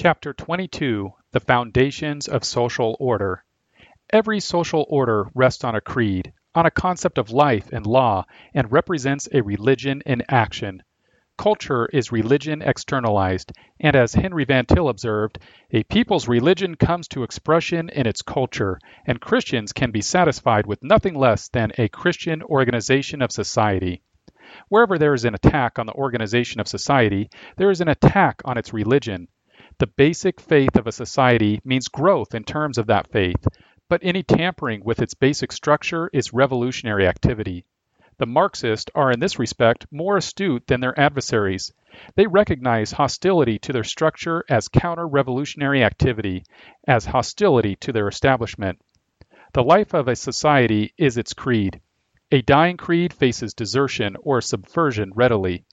Chapter 22 The Foundations of Social Order. Every social order rests on a creed, on a concept of life and law, and represents a religion in action. Culture is religion externalized, and as Henry Van Til observed, a people's religion comes to expression in its culture, and Christians can be satisfied with nothing less than a Christian organization of society. Wherever there is an attack on the organization of society, there is an attack on its religion. The basic faith of a society means growth in terms of that faith, but any tampering with its basic structure is revolutionary activity. The Marxists are in this respect more astute than their adversaries. They recognize hostility to their structure as counter revolutionary activity, as hostility to their establishment. The life of a society is its creed. A dying creed faces desertion or subversion readily.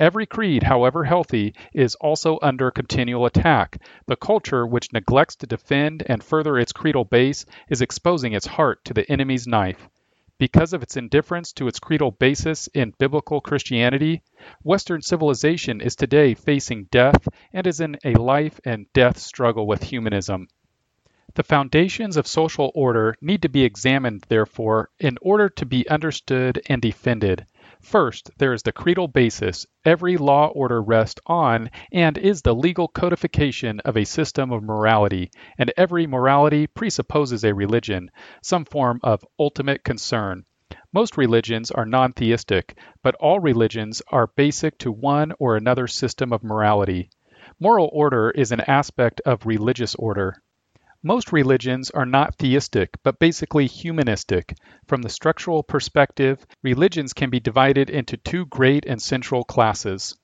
Every creed, however healthy, is also under continual attack. The culture which neglects to defend and further its creedal base is exposing its heart to the enemy's knife. Because of its indifference to its creedal basis in biblical Christianity, Western civilization is today facing death and is in a life and death struggle with humanism. The foundations of social order need to be examined, therefore, in order to be understood and defended. First, there is the creedal basis every law order rests on and is the legal codification of a system of morality, and every morality presupposes a religion, some form of ultimate concern. Most religions are non theistic, but all religions are basic to one or another system of morality. Moral order is an aspect of religious order. Most religions are not theistic, but basically humanistic. From the structural perspective, religions can be divided into two great and central classes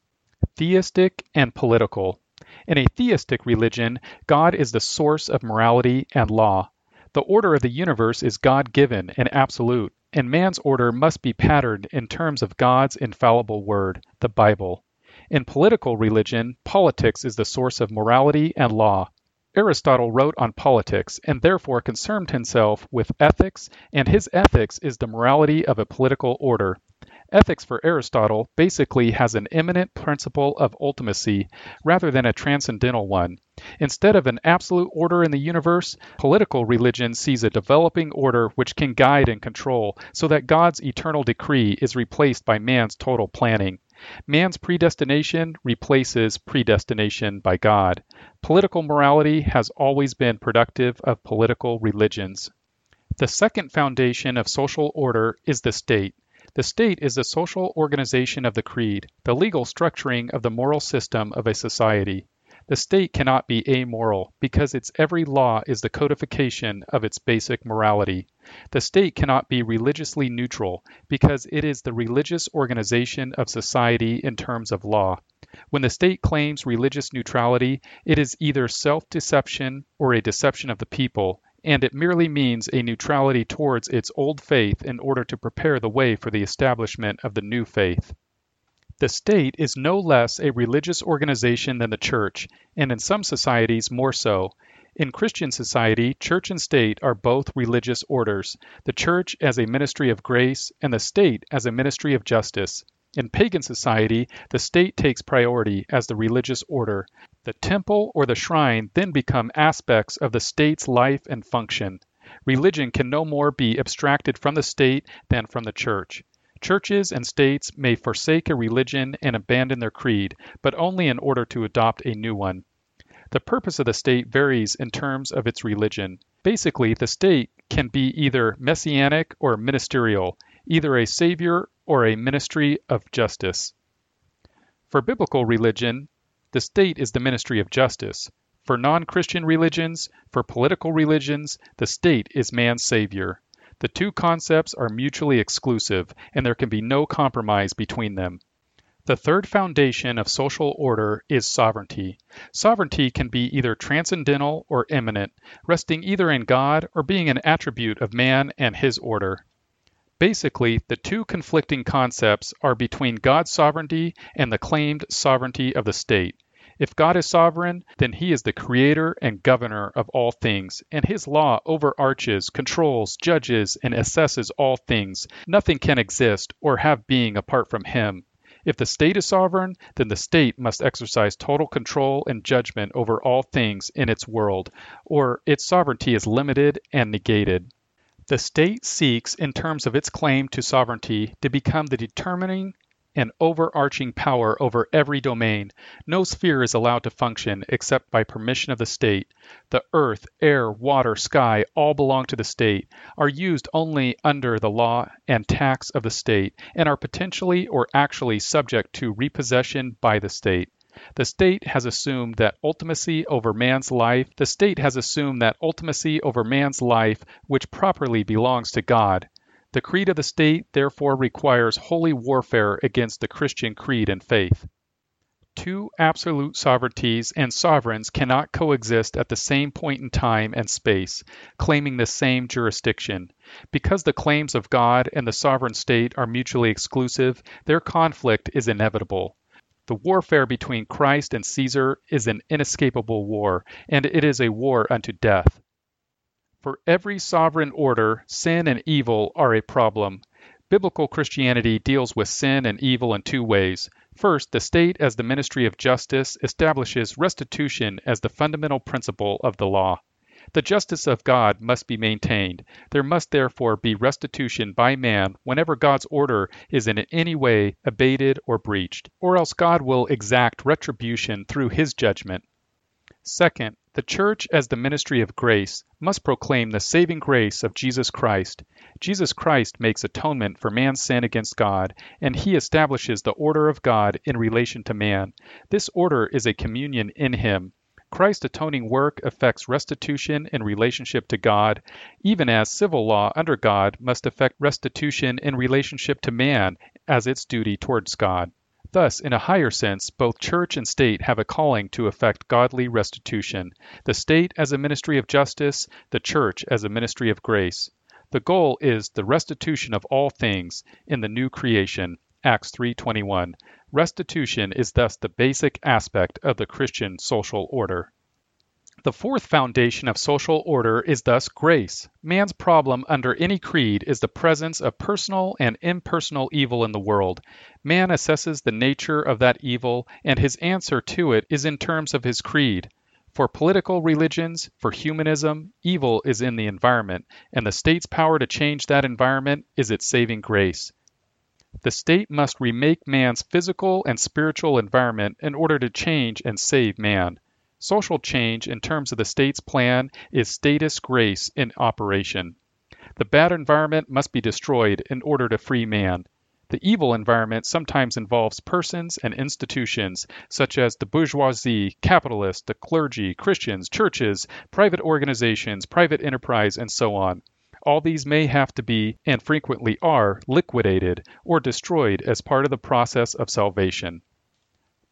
theistic and political. In a theistic religion, God is the source of morality and law. The order of the universe is God given and absolute, and man's order must be patterned in terms of God's infallible word, the Bible. In political religion, politics is the source of morality and law. Aristotle wrote on politics and therefore concerned himself with ethics, and his ethics is the morality of a political order. Ethics for Aristotle basically has an immanent principle of ultimacy rather than a transcendental one. Instead of an absolute order in the universe, political religion sees a developing order which can guide and control so that God's eternal decree is replaced by man's total planning. Man's predestination replaces predestination by God. Political morality has always been productive of political religions. The second foundation of social order is the state. The state is the social organization of the creed, the legal structuring of the moral system of a society. The state cannot be amoral because its every law is the codification of its basic morality. The state cannot be religiously neutral because it is the religious organization of society in terms of law. When the state claims religious neutrality, it is either self deception or a deception of the people, and it merely means a neutrality towards its old faith in order to prepare the way for the establishment of the new faith. The state is no less a religious organization than the church, and in some societies more so. In Christian society, church and state are both religious orders, the church as a ministry of grace and the state as a ministry of justice. In pagan society, the state takes priority as the religious order. The temple or the shrine then become aspects of the state's life and function. Religion can no more be abstracted from the state than from the church. Churches and states may forsake a religion and abandon their creed, but only in order to adopt a new one. The purpose of the state varies in terms of its religion. Basically, the state can be either messianic or ministerial, either a savior or a ministry of justice. For biblical religion, the state is the ministry of justice. For non Christian religions, for political religions, the state is man's savior. The two concepts are mutually exclusive, and there can be no compromise between them. The third foundation of social order is sovereignty. Sovereignty can be either transcendental or immanent, resting either in God or being an attribute of man and his order. Basically, the two conflicting concepts are between God's sovereignty and the claimed sovereignty of the state. If God is sovereign, then he is the creator and governor of all things, and his law overarches, controls, judges, and assesses all things. Nothing can exist or have being apart from him. If the state is sovereign, then the state must exercise total control and judgment over all things in its world, or its sovereignty is limited and negated. The state seeks, in terms of its claim to sovereignty, to become the determining and overarching power over every domain. No sphere is allowed to function except by permission of the state. The earth, air, water, sky all belong to the state, are used only under the law and tax of the state, and are potentially or actually subject to repossession by the state. The state has assumed that ultimacy over man's life, the state has assumed that ultimacy over man's life which properly belongs to God. The creed of the state therefore requires holy warfare against the Christian creed and faith. Two absolute sovereignties and sovereigns cannot coexist at the same point in time and space, claiming the same jurisdiction. Because the claims of God and the sovereign state are mutually exclusive, their conflict is inevitable. The warfare between Christ and Caesar is an inescapable war, and it is a war unto death. For every sovereign order, sin and evil are a problem. Biblical Christianity deals with sin and evil in two ways. First, the state as the ministry of justice establishes restitution as the fundamental principle of the law. The justice of God must be maintained. There must therefore be restitution by man whenever God's order is in any way abated or breached, or else God will exact retribution through his judgment. Second, the Church, as the ministry of grace, must proclaim the saving grace of Jesus Christ. Jesus Christ makes atonement for man's sin against God, and he establishes the order of God in relation to man. This order is a communion in him. Christ's atoning work affects restitution in relationship to God, even as civil law under God must effect restitution in relationship to man as its duty towards God. Thus, in a higher sense, both church and state have a calling to effect godly restitution, the state as a ministry of justice, the church as a ministry of grace. The goal is the restitution of all things in the new creation. Acts 3:21. Restitution is thus the basic aspect of the Christian social order. The fourth foundation of social order is thus grace. Man's problem under any creed is the presence of personal and impersonal evil in the world. Man assesses the nature of that evil, and his answer to it is in terms of his creed. For political religions, for humanism, evil is in the environment, and the state's power to change that environment is its saving grace. The state must remake man's physical and spiritual environment in order to change and save man. Social change in terms of the state's plan is statist grace in operation. The bad environment must be destroyed in order to free man. The evil environment sometimes involves persons and institutions, such as the bourgeoisie, capitalists, the clergy, Christians, churches, private organizations, private enterprise, and so on. All these may have to be, and frequently are, liquidated or destroyed as part of the process of salvation.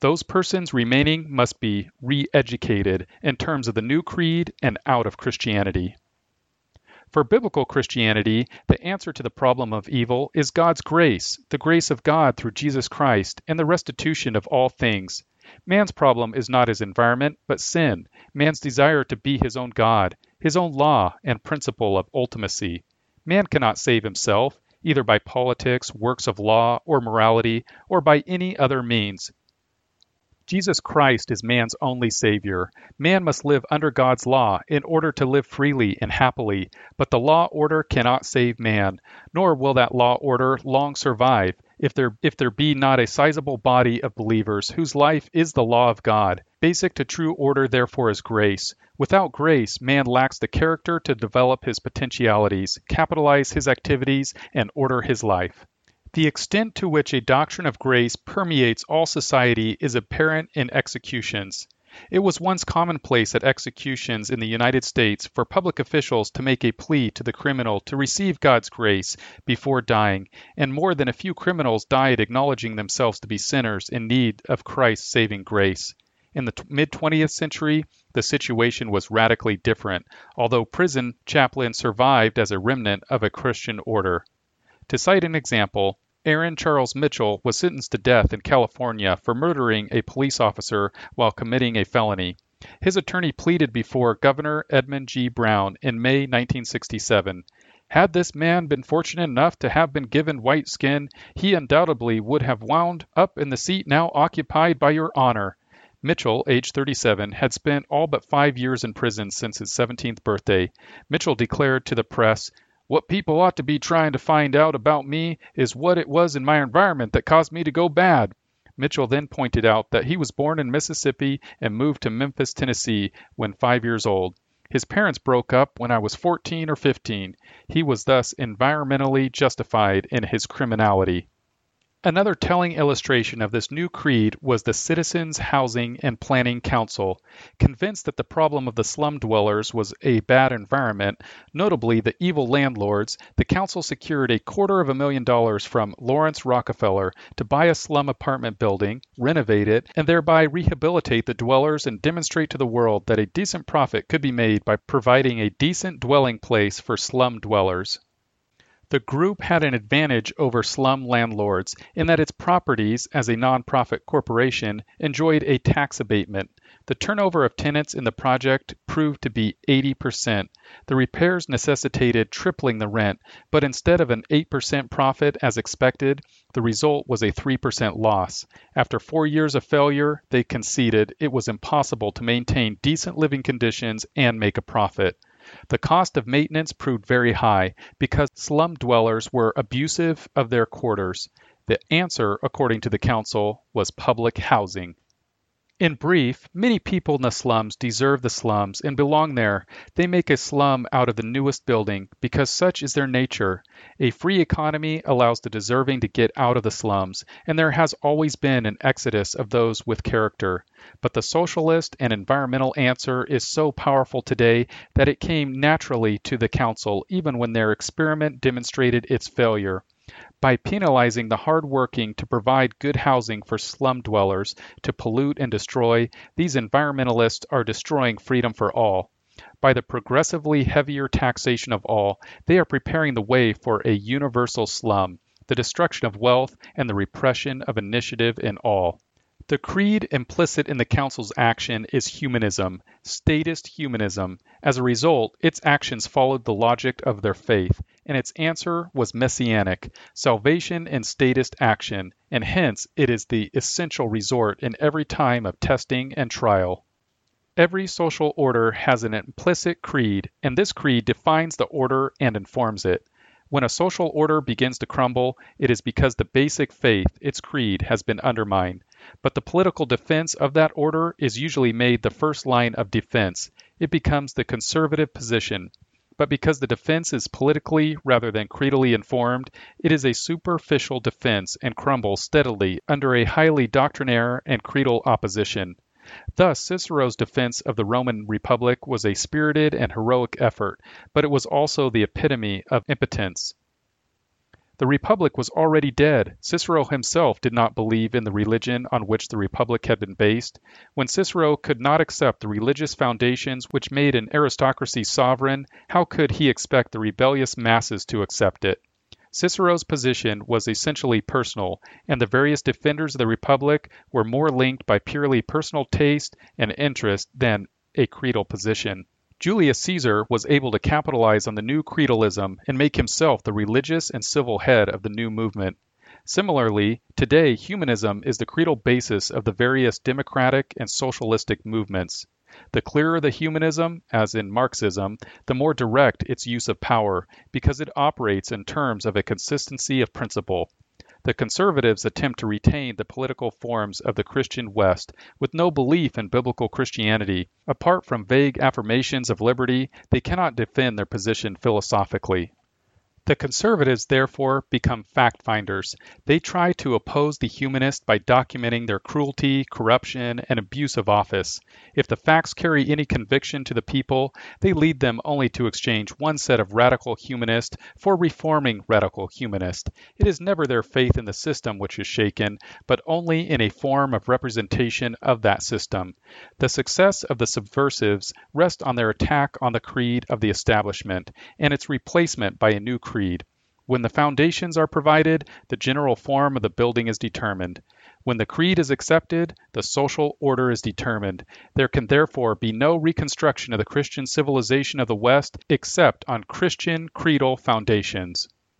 Those persons remaining must be re educated in terms of the new creed and out of Christianity. For biblical Christianity, the answer to the problem of evil is God's grace, the grace of God through Jesus Christ, and the restitution of all things. Man's problem is not his environment, but sin, man's desire to be his own God, his own law and principle of ultimacy. Man cannot save himself, either by politics, works of law, or morality, or by any other means. Jesus Christ is man's only Savior. Man must live under God's law in order to live freely and happily, but the law order cannot save man, nor will that law order long survive if there, if there be not a sizable body of believers whose life is the law of God. Basic to true order, therefore, is grace. Without grace, man lacks the character to develop his potentialities, capitalize his activities, and order his life. The extent to which a doctrine of grace permeates all society is apparent in executions. It was once commonplace at executions in the United States for public officials to make a plea to the criminal to receive God's grace before dying, and more than a few criminals died acknowledging themselves to be sinners in need of Christ's saving grace. In the mid 20th century, the situation was radically different, although prison chaplains survived as a remnant of a Christian order. To cite an example, Aaron Charles Mitchell was sentenced to death in California for murdering a police officer while committing a felony. His attorney pleaded before Governor Edmund G. Brown in May 1967. Had this man been fortunate enough to have been given white skin, he undoubtedly would have wound up in the seat now occupied by your honor. Mitchell, age 37, had spent all but five years in prison since his 17th birthday. Mitchell declared to the press, What people ought to be trying to find out about me is what it was in my environment that caused me to go bad. Mitchell then pointed out that he was born in Mississippi and moved to Memphis, Tennessee when five years old. His parents broke up when I was 14 or 15. He was thus environmentally justified in his criminality. Another telling illustration of this new creed was the Citizens Housing and Planning Council. Convinced that the problem of the slum dwellers was a bad environment, notably the evil landlords, the council secured a quarter of a million dollars from Lawrence Rockefeller to buy a slum apartment building, renovate it, and thereby rehabilitate the dwellers and demonstrate to the world that a decent profit could be made by providing a decent dwelling place for slum dwellers. The group had an advantage over slum landlords in that its properties, as a nonprofit corporation, enjoyed a tax abatement. The turnover of tenants in the project proved to be 80%. The repairs necessitated tripling the rent, but instead of an 8% profit as expected, the result was a 3% loss. After four years of failure, they conceded it was impossible to maintain decent living conditions and make a profit. The cost of maintenance proved very high because slum dwellers were abusive of their quarters. The answer, according to the council, was public housing. In brief, many people in the slums deserve the slums and belong there. They make a slum out of the newest building because such is their nature. A free economy allows the deserving to get out of the slums, and there has always been an exodus of those with character. But the socialist and environmental answer is so powerful today that it came naturally to the council even when their experiment demonstrated its failure. By penalizing the hard-working to provide good housing for slum dwellers to pollute and destroy, these environmentalists are destroying freedom for all. By the progressively heavier taxation of all, they are preparing the way for a universal slum, the destruction of wealth, and the repression of initiative in all. The creed implicit in the Council's action is humanism, statist humanism. As a result, its actions followed the logic of their faith, and its answer was messianic, salvation in statist action, and hence it is the essential resort in every time of testing and trial. Every social order has an implicit creed, and this creed defines the order and informs it. When a social order begins to crumble, it is because the basic faith, its creed, has been undermined. But the political defense of that order is usually made the first line of defense. It becomes the conservative position. But because the defense is politically rather than creedally informed, it is a superficial defense and crumbles steadily under a highly doctrinaire and creedal opposition. Thus, Cicero's defense of the Roman Republic was a spirited and heroic effort, but it was also the epitome of impotence. The Republic was already dead. Cicero himself did not believe in the religion on which the Republic had been based. When Cicero could not accept the religious foundations which made an aristocracy sovereign, how could he expect the rebellious masses to accept it? Cicero's position was essentially personal, and the various defenders of the Republic were more linked by purely personal taste and interest than a creedal position. Julius Caesar was able to capitalize on the new creedalism and make himself the religious and civil head of the new movement. Similarly, today humanism is the creedal basis of the various democratic and socialistic movements. The clearer the humanism, as in Marxism, the more direct its use of power, because it operates in terms of a consistency of principle. The conservatives attempt to retain the political forms of the Christian West with no belief in biblical Christianity. Apart from vague affirmations of liberty, they cannot defend their position philosophically. The conservatives therefore become fact finders. They try to oppose the humanists by documenting their cruelty, corruption, and abuse of office. If the facts carry any conviction to the people, they lead them only to exchange one set of radical humanist for reforming radical humanist. It is never their faith in the system which is shaken, but only in a form of representation of that system. The success of the subversives rests on their attack on the creed of the establishment and its replacement by a new creed. When the foundations are provided, the general form of the building is determined. When the creed is accepted, the social order is determined. There can therefore be no reconstruction of the Christian civilization of the West except on Christian creedal foundations.